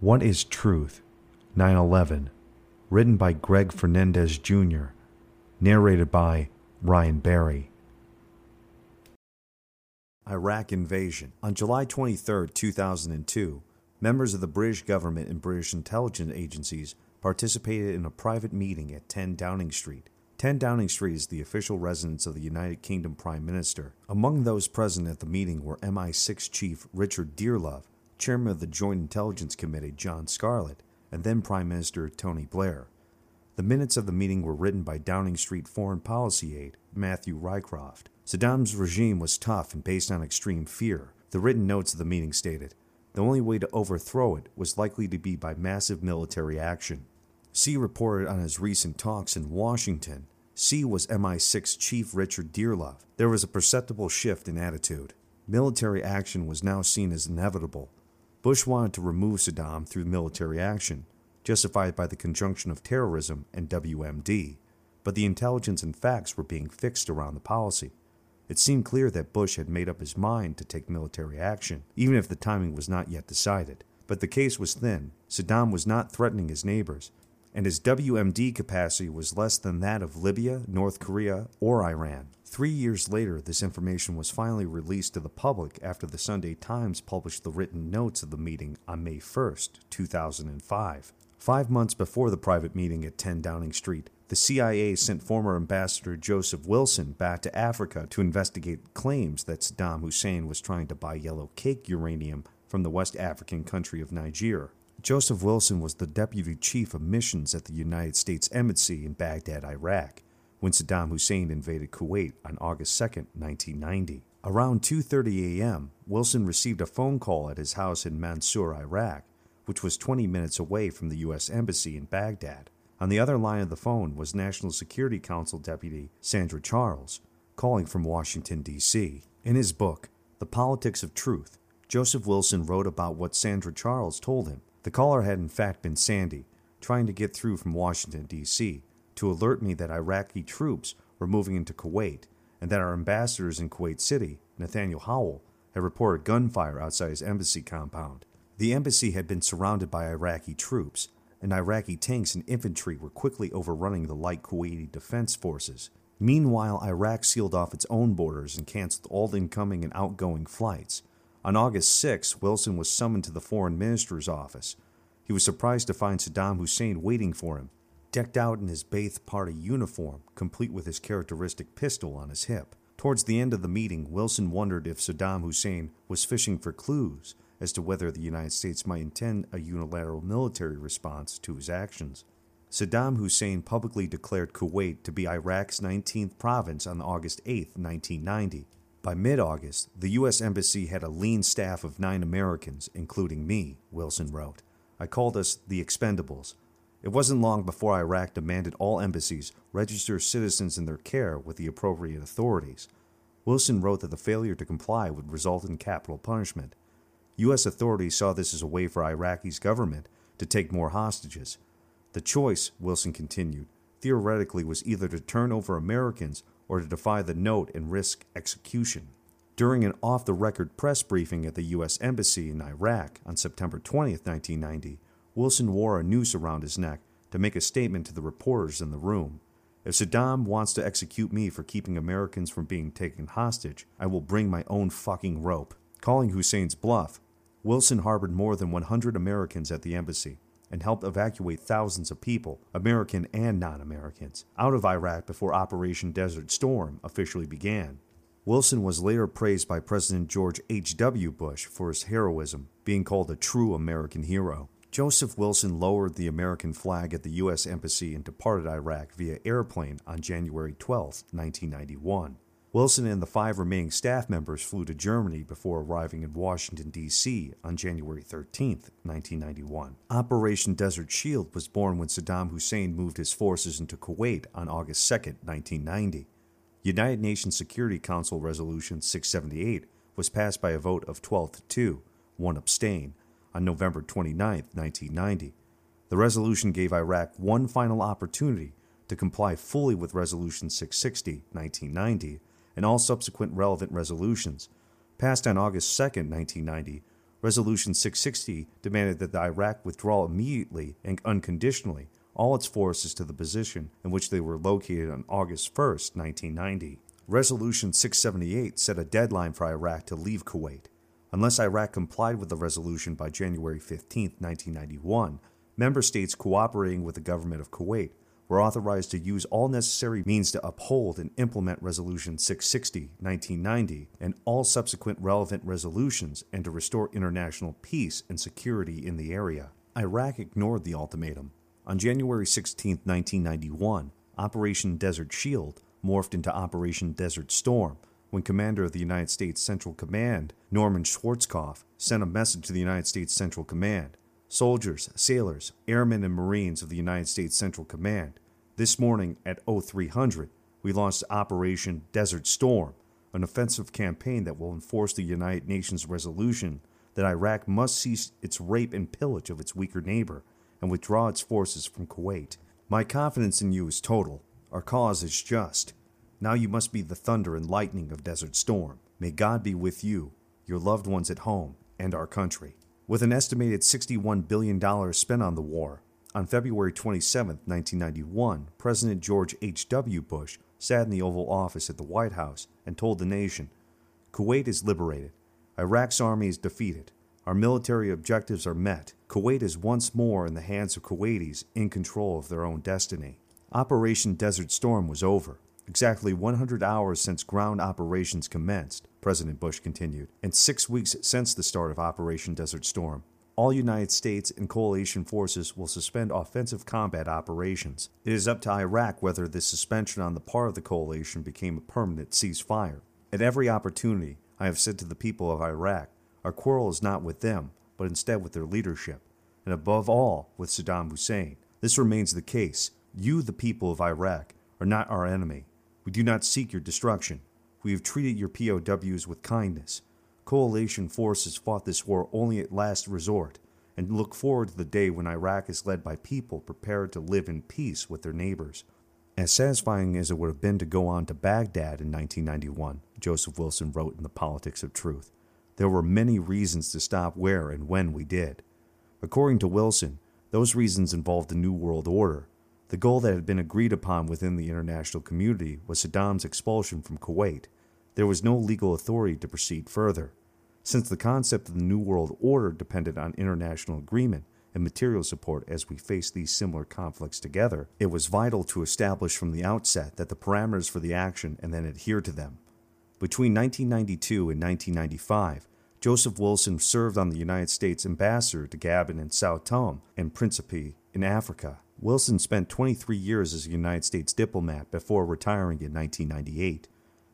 What is Truth? 9 11. Written by Greg Fernandez Jr. Narrated by Ryan Barrie. Iraq invasion. On July 23, 2002, members of the British government and British intelligence agencies participated in a private meeting at 10 Downing Street. 10 Downing Street is the official residence of the United Kingdom Prime Minister. Among those present at the meeting were MI6 Chief Richard Dearlove, Chairman of the Joint Intelligence Committee John Scarlett, and then Prime Minister Tony Blair. The minutes of the meeting were written by Downing Street foreign policy aide Matthew Rycroft. Saddam's regime was tough and based on extreme fear. The written notes of the meeting stated the only way to overthrow it was likely to be by massive military action. C reported on his recent talks in Washington. C was MI6 Chief Richard Dearlove. There was a perceptible shift in attitude. Military action was now seen as inevitable. Bush wanted to remove Saddam through military action, justified by the conjunction of terrorism and WMD, but the intelligence and facts were being fixed around the policy. It seemed clear that Bush had made up his mind to take military action, even if the timing was not yet decided. But the case was thin. Saddam was not threatening his neighbors, and his WMD capacity was less than that of Libya, North Korea, or Iran. Three years later, this information was finally released to the public after the Sunday Times published the written notes of the meeting on May 1, 2005. Five months before the private meeting at 10 Downing Street, the CIA sent former Ambassador Joseph Wilson back to Africa to investigate claims that Saddam Hussein was trying to buy yellow cake uranium from the West African country of Niger. Joseph Wilson was the deputy chief of missions at the United States Embassy in Baghdad, Iraq, when Saddam Hussein invaded Kuwait on August 2, 1990. Around 2:30 a.m., Wilson received a phone call at his house in Mansour, Iraq, which was 20 minutes away from the US Embassy in Baghdad. On the other line of the phone was National Security Council Deputy Sandra Charles, calling from Washington, D.C. In his book, The Politics of Truth, Joseph Wilson wrote about what Sandra Charles told him. The caller had in fact been Sandy, trying to get through from Washington, D.C., to alert me that Iraqi troops were moving into Kuwait and that our ambassadors in Kuwait City, Nathaniel Howell, had reported gunfire outside his embassy compound. The embassy had been surrounded by Iraqi troops, and Iraqi tanks and infantry were quickly overrunning the light Kuwaiti defense forces. Meanwhile, Iraq sealed off its own borders and canceled all incoming and outgoing flights. On August 6, Wilson was summoned to the foreign minister's office. He was surprised to find Saddam Hussein waiting for him, decked out in his Ba'ath Party uniform, complete with his characteristic pistol on his hip. Towards the end of the meeting, Wilson wondered if Saddam Hussein was fishing for clues as to whether the United States might intend a unilateral military response to his actions. Saddam Hussein publicly declared Kuwait to be Iraq's 19th province on August 8, 1990. By mid August, the U.S. Embassy had a lean staff of nine Americans, including me, Wilson wrote. I called us the Expendables. It wasn't long before Iraq demanded all embassies register citizens in their care with the appropriate authorities. Wilson wrote that the failure to comply would result in capital punishment. U.S. authorities saw this as a way for Iraqi's government to take more hostages. The choice, Wilson continued, theoretically was either to turn over Americans or to defy the note and risk execution. During an off the record press briefing at the U.S. Embassy in Iraq on September 20, 1990, Wilson wore a noose around his neck to make a statement to the reporters in the room. If Saddam wants to execute me for keeping Americans from being taken hostage, I will bring my own fucking rope. Calling Hussein's bluff, Wilson harbored more than 100 Americans at the embassy and helped evacuate thousands of people, American and non Americans, out of Iraq before Operation Desert Storm officially began. Wilson was later praised by President George H.W. Bush for his heroism, being called a true American hero. Joseph Wilson lowered the American flag at the U.S. Embassy and departed Iraq via airplane on January 12, 1991. Wilson and the five remaining staff members flew to Germany before arriving in Washington, D.C. on January 13, 1991. Operation Desert Shield was born when Saddam Hussein moved his forces into Kuwait on August 2, 1990. United Nations Security Council Resolution 678 was passed by a vote of 12 to 2, one abstain, on November 29, 1990. The resolution gave Iraq one final opportunity to comply fully with Resolution 660, 1990, and all subsequent relevant resolutions. Passed on August 2, 1990, Resolution 660 demanded that Iraq withdraw immediately and unconditionally all its forces to the position in which they were located on August 1, 1990. Resolution 678 set a deadline for Iraq to leave Kuwait. Unless Iraq complied with the resolution by January 15, 1991, member states cooperating with the government of Kuwait were authorized to use all necessary means to uphold and implement Resolution 660 1990 and all subsequent relevant resolutions and to restore international peace and security in the area. Iraq ignored the ultimatum. On January 16, 1991, Operation Desert Shield morphed into Operation Desert Storm when Commander of the United States Central Command, Norman Schwarzkopf, sent a message to the United States Central Command soldiers, sailors, airmen, and Marines of the United States Central Command. This morning at 0300, we launched Operation Desert Storm, an offensive campaign that will enforce the United Nations resolution that Iraq must cease its rape and pillage of its weaker neighbor and withdraw its forces from Kuwait. My confidence in you is total. Our cause is just. Now you must be the thunder and lightning of Desert Storm. May God be with you, your loved ones at home, and our country. With an estimated $61 billion spent on the war, on February 27, 1991, President George H.W. Bush sat in the Oval Office at the White House and told the nation Kuwait is liberated, Iraq's army is defeated, our military objectives are met, Kuwait is once more in the hands of Kuwaitis in control of their own destiny. Operation Desert Storm was over. Exactly 100 hours since ground operations commenced, President Bush continued, and six weeks since the start of Operation Desert Storm, all United States and coalition forces will suspend offensive combat operations. It is up to Iraq whether this suspension on the part of the coalition became a permanent ceasefire. At every opportunity, I have said to the people of Iraq, our quarrel is not with them, but instead with their leadership, and above all, with Saddam Hussein. This remains the case. You, the people of Iraq, are not our enemy. We do not seek your destruction. We have treated your POWs with kindness. Coalition forces fought this war only at last resort and look forward to the day when Iraq is led by people prepared to live in peace with their neighbors. As satisfying as it would have been to go on to Baghdad in 1991, Joseph Wilson wrote in The Politics of Truth, there were many reasons to stop where and when we did. According to Wilson, those reasons involved a new world order, the goal that had been agreed upon within the international community was Saddam's expulsion from Kuwait. There was no legal authority to proceed further. Since the concept of the New World Order depended on international agreement and material support as we faced these similar conflicts together, it was vital to establish from the outset that the parameters for the action and then adhere to them. Between 1992 and 1995, Joseph Wilson served on the United States ambassador to Gabon and Sao Tome and Principe in Africa. Wilson spent 23 years as a United States diplomat before retiring in 1998.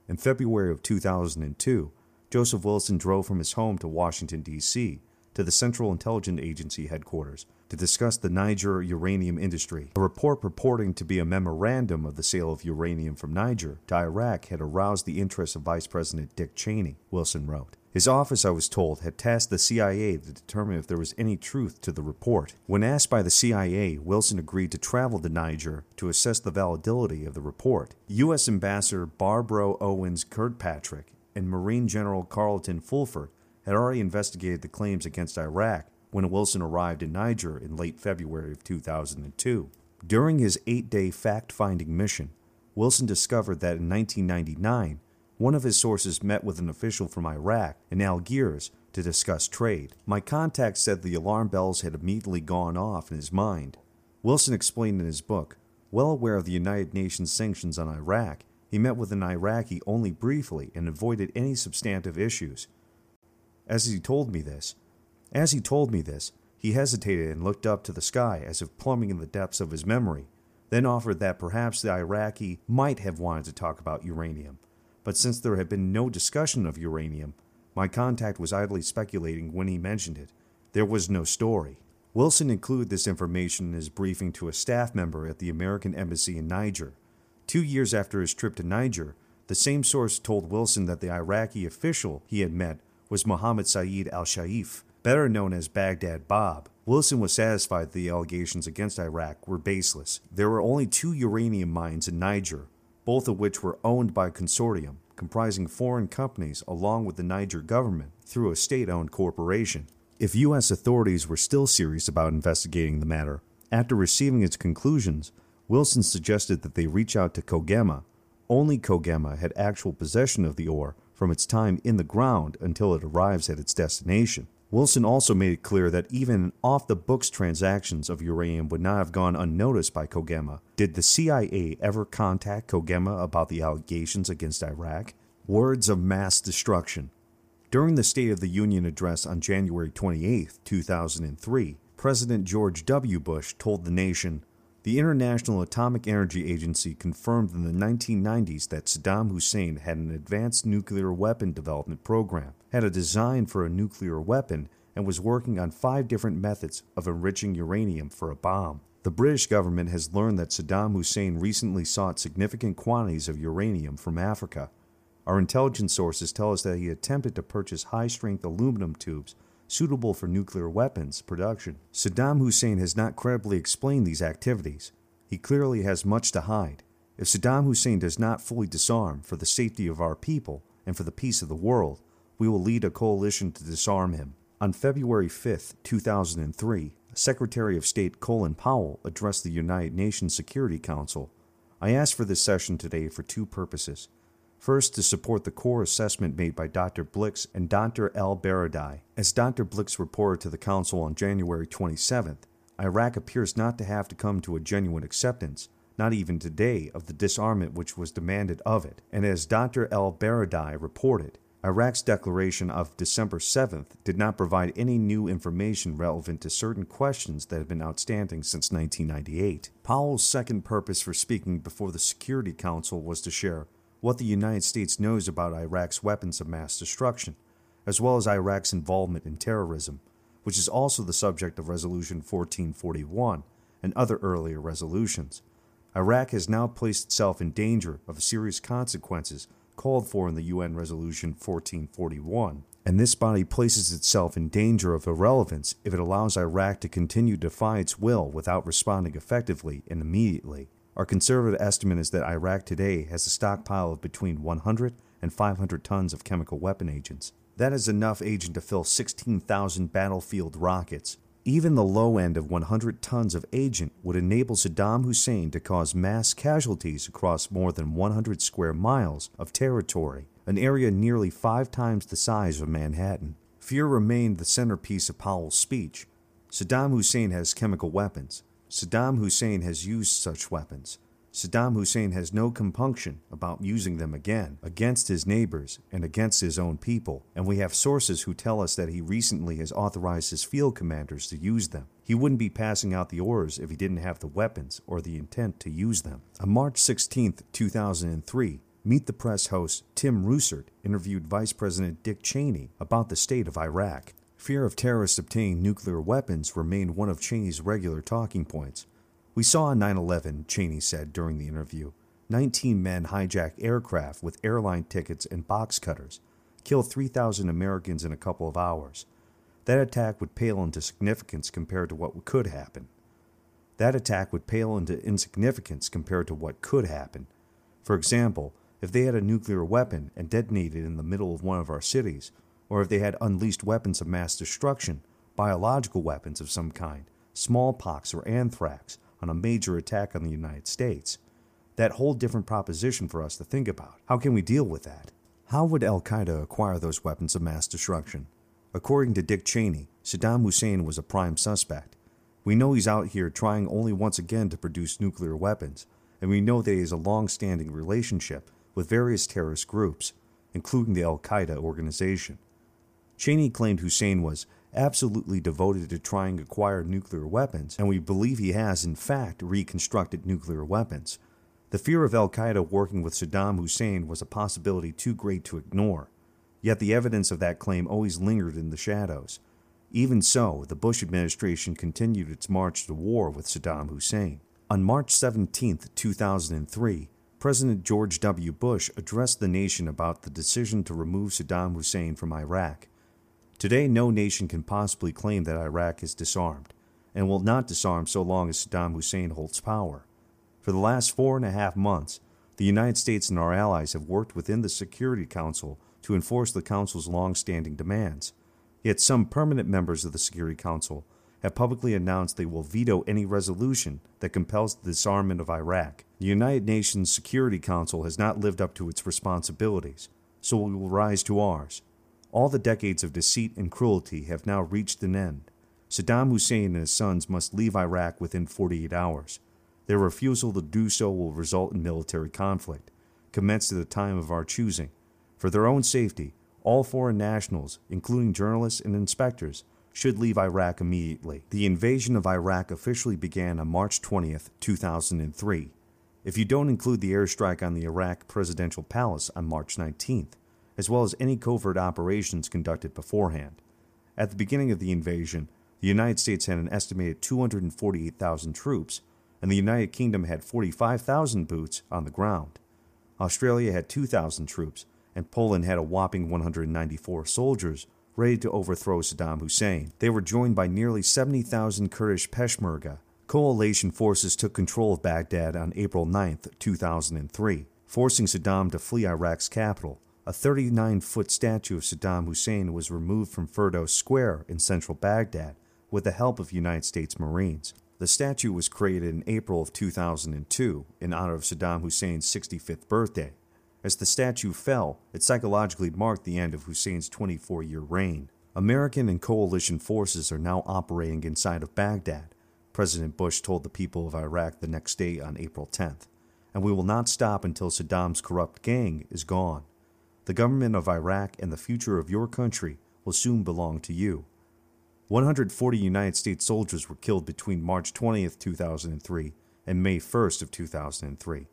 In February of 2002, Joseph Wilson drove from his home to Washington, D.C., to the Central Intelligence Agency headquarters to discuss the Niger uranium industry. A report purporting to be a memorandum of the sale of uranium from Niger to Iraq had aroused the interest of Vice President Dick Cheney, Wilson wrote. His office, I was told, had tasked the CIA to determine if there was any truth to the report. When asked by the CIA, Wilson agreed to travel to Niger to assess the validity of the report. U.S. Ambassador Barbro Owens Kirkpatrick and Marine General Carlton Fulford had already investigated the claims against Iraq when Wilson arrived in Niger in late February of 2002. During his eight day fact finding mission, Wilson discovered that in 1999, one of his sources met with an official from Iraq in Algiers to discuss trade. My contact said the alarm bells had immediately gone off in his mind. Wilson explained in his book, well aware of the United Nations sanctions on Iraq, he met with an Iraqi only briefly and avoided any substantive issues. As he told me this, as he told me this, he hesitated and looked up to the sky as if plumbing in the depths of his memory, then offered that perhaps the Iraqi might have wanted to talk about uranium but since there had been no discussion of uranium, my contact was idly speculating when he mentioned it. There was no story. Wilson included this information in his briefing to a staff member at the American Embassy in Niger. Two years after his trip to Niger, the same source told Wilson that the Iraqi official he had met was Mohammed Saeed al Sahhaf, better known as Baghdad Bob. Wilson was satisfied that the allegations against Iraq were baseless. There were only two uranium mines in Niger, both of which were owned by a consortium comprising foreign companies along with the Niger government through a state owned corporation. If U.S. authorities were still serious about investigating the matter, after receiving its conclusions, Wilson suggested that they reach out to Cogema. Only Cogema had actual possession of the ore from its time in the ground until it arrives at its destination. Wilson also made it clear that even off the books transactions of uranium would not have gone unnoticed by Cogema. Did the CIA ever contact Cogema about the allegations against Iraq? Words of mass destruction. During the State of the Union address on January 28, 2003, President George W. Bush told the nation the International Atomic Energy Agency confirmed in the 1990s that Saddam Hussein had an advanced nuclear weapon development program, had a design for a nuclear weapon, and was working on five different methods of enriching uranium for a bomb. The British government has learned that Saddam Hussein recently sought significant quantities of uranium from Africa. Our intelligence sources tell us that he attempted to purchase high strength aluminum tubes suitable for nuclear weapons production. Saddam Hussein has not credibly explained these activities. He clearly has much to hide. If Saddam Hussein does not fully disarm for the safety of our people and for the peace of the world, we will lead a coalition to disarm him. On February 5, 2003, Secretary of State Colin Powell addressed the United Nations Security Council. I asked for this session today for two purposes. First, to support the core assessment made by Dr. Blix and Dr. ElBaradei. As Dr. Blix reported to the Council on January 27th, Iraq appears not to have to come to a genuine acceptance, not even today, of the disarmament which was demanded of it. And as Dr. ElBaradei reported, Iraq's declaration of December 7th did not provide any new information relevant to certain questions that have been outstanding since 1998. Powell's second purpose for speaking before the Security Council was to share what the United States knows about Iraq's weapons of mass destruction, as well as Iraq's involvement in terrorism, which is also the subject of Resolution 1441 and other earlier resolutions. Iraq has now placed itself in danger of serious consequences called for in the UN Resolution 1441, and this body places itself in danger of irrelevance if it allows Iraq to continue to defy its will without responding effectively and immediately. Our conservative estimate is that Iraq today has a stockpile of between 100 and 500 tons of chemical weapon agents. That is enough agent to fill 16,000 battlefield rockets. Even the low end of 100 tons of agent would enable Saddam Hussein to cause mass casualties across more than 100 square miles of territory, an area nearly five times the size of Manhattan. Fear remained the centerpiece of Powell's speech. Saddam Hussein has chemical weapons. Saddam Hussein has used such weapons. Saddam Hussein has no compunction about using them again against his neighbors and against his own people, and we have sources who tell us that he recently has authorized his field commanders to use them. He wouldn't be passing out the orders if he didn't have the weapons or the intent to use them. On March 16, 2003, Meet the Press host Tim Russert interviewed Vice President Dick Cheney about the state of Iraq. Fear of terrorists obtaining nuclear weapons remained one of Cheney's regular talking points. We saw on 9 11, Cheney said during the interview. 19 men hijacked aircraft with airline tickets and box cutters, killed 3,000 Americans in a couple of hours. That attack would pale into significance compared to what could happen. That attack would pale into insignificance compared to what could happen. For example, if they had a nuclear weapon and detonated in the middle of one of our cities, or if they had unleashed weapons of mass destruction, biological weapons of some kind, smallpox or anthrax, on a major attack on the United States. That whole different proposition for us to think about. How can we deal with that? How would Al Qaeda acquire those weapons of mass destruction? According to Dick Cheney, Saddam Hussein was a prime suspect. We know he's out here trying only once again to produce nuclear weapons, and we know that he has a long standing relationship with various terrorist groups, including the Al Qaeda organization. Cheney claimed Hussein was absolutely devoted to trying to acquire nuclear weapons, and we believe he has, in fact, reconstructed nuclear weapons. The fear of Al Qaeda working with Saddam Hussein was a possibility too great to ignore, yet the evidence of that claim always lingered in the shadows. Even so, the Bush administration continued its march to war with Saddam Hussein. On March 17, 2003, President George W. Bush addressed the nation about the decision to remove Saddam Hussein from Iraq. Today, no nation can possibly claim that Iraq is disarmed, and will not disarm so long as Saddam Hussein holds power. For the last four and a half months, the United States and our allies have worked within the Security Council to enforce the Council's long standing demands. Yet some permanent members of the Security Council have publicly announced they will veto any resolution that compels the disarmament of Iraq. The United Nations Security Council has not lived up to its responsibilities, so we will rise to ours. All the decades of deceit and cruelty have now reached an end. Saddam Hussein and his sons must leave Iraq within 48 hours. Their refusal to do so will result in military conflict, commenced at a time of our choosing. For their own safety, all foreign nationals, including journalists and inspectors, should leave Iraq immediately. The invasion of Iraq officially began on March 20th, 2003. If you don't include the airstrike on the Iraq presidential palace on March 19th, as well as any covert operations conducted beforehand. At the beginning of the invasion, the United States had an estimated 248,000 troops, and the United Kingdom had 45,000 boots on the ground. Australia had 2,000 troops, and Poland had a whopping 194 soldiers ready to overthrow Saddam Hussein. They were joined by nearly 70,000 Kurdish Peshmerga. Coalition forces took control of Baghdad on April 9, 2003, forcing Saddam to flee Iraq's capital. A 39 foot statue of Saddam Hussein was removed from Firdos Square in central Baghdad with the help of United States Marines. The statue was created in April of 2002 in honor of Saddam Hussein's 65th birthday. As the statue fell, it psychologically marked the end of Hussein's 24 year reign. American and coalition forces are now operating inside of Baghdad, President Bush told the people of Iraq the next day on April 10th, and we will not stop until Saddam's corrupt gang is gone. The government of Iraq and the future of your country will soon belong to you. 140 United States soldiers were killed between March 20th, 2003 and May 1st of 2003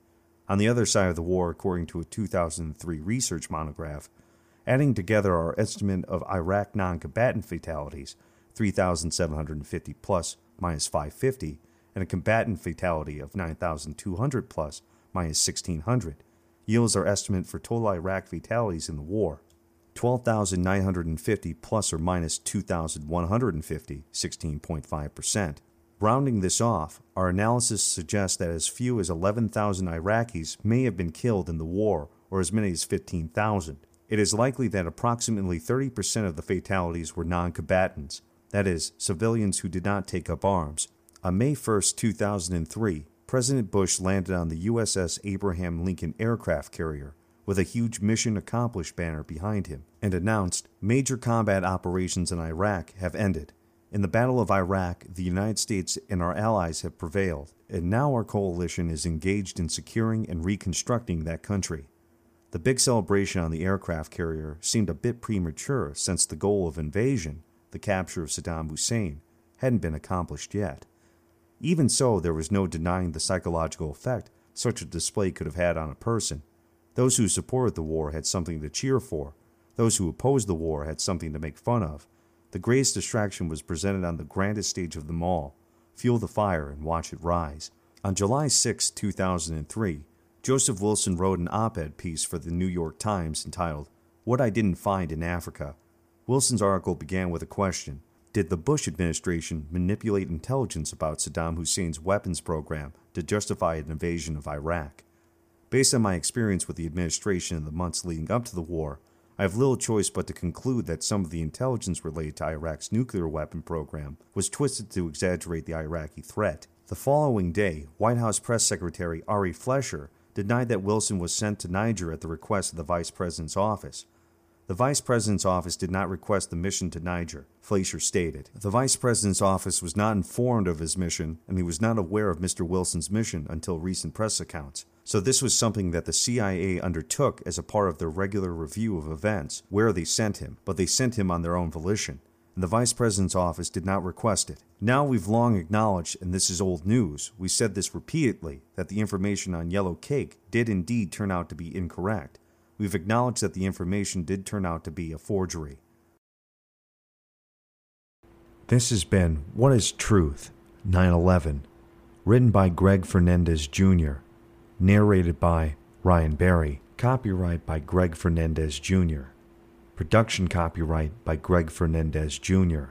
on the other side of the war, according to a 2003 research monograph, adding together our estimate of Iraq non combatant fatalities, 3,750 plus minus 550, and a combatant fatality of 9,200 plus minus 1,600, yields our estimate for total Iraq fatalities in the war. 12,950 plus or minus 2,150, 16.5%. Rounding this off, our analysis suggests that as few as 11,000 Iraqis may have been killed in the war, or as many as 15,000. It is likely that approximately 30% of the fatalities were non combatants, that is, civilians who did not take up arms. On May 1, 2003, President Bush landed on the USS Abraham Lincoln aircraft carrier with a huge mission accomplished banner behind him and announced major combat operations in Iraq have ended. In the Battle of Iraq, the United States and our allies have prevailed, and now our coalition is engaged in securing and reconstructing that country. The big celebration on the aircraft carrier seemed a bit premature since the goal of invasion, the capture of Saddam Hussein, hadn't been accomplished yet. Even so, there was no denying the psychological effect such a display could have had on a person. Those who supported the war had something to cheer for, those who opposed the war had something to make fun of, the greatest distraction was presented on the grandest stage of them all fuel the fire and watch it rise. On July 6, 2003, Joseph Wilson wrote an op ed piece for the New York Times entitled, What I Didn't Find in Africa. Wilson's article began with a question Did the Bush administration manipulate intelligence about Saddam Hussein's weapons program to justify an invasion of Iraq? Based on my experience with the administration in the months leading up to the war, I have little choice but to conclude that some of the intelligence related to Iraq's nuclear weapon program was twisted to exaggerate the Iraqi threat. The following day, White House Press Secretary Ari Fleischer denied that Wilson was sent to Niger at the request of the Vice President's office. The Vice President's office did not request the mission to Niger, Fleischer stated. The Vice President's office was not informed of his mission, and he was not aware of Mr. Wilson's mission until recent press accounts. So this was something that the CIA undertook as a part of their regular review of events, where they sent him, but they sent him on their own volition. And the Vice President's office did not request it. Now we've long acknowledged, and this is old news, we said this repeatedly, that the information on Yellow Cake did indeed turn out to be incorrect. We've acknowledged that the information did turn out to be a forgery. This has been What is Truth 9 11, written by Greg Fernandez Jr Narrated by Ryan Barrie. Copyright by Greg Fernandez Jr. Production copyright by Greg Fernandez Jr.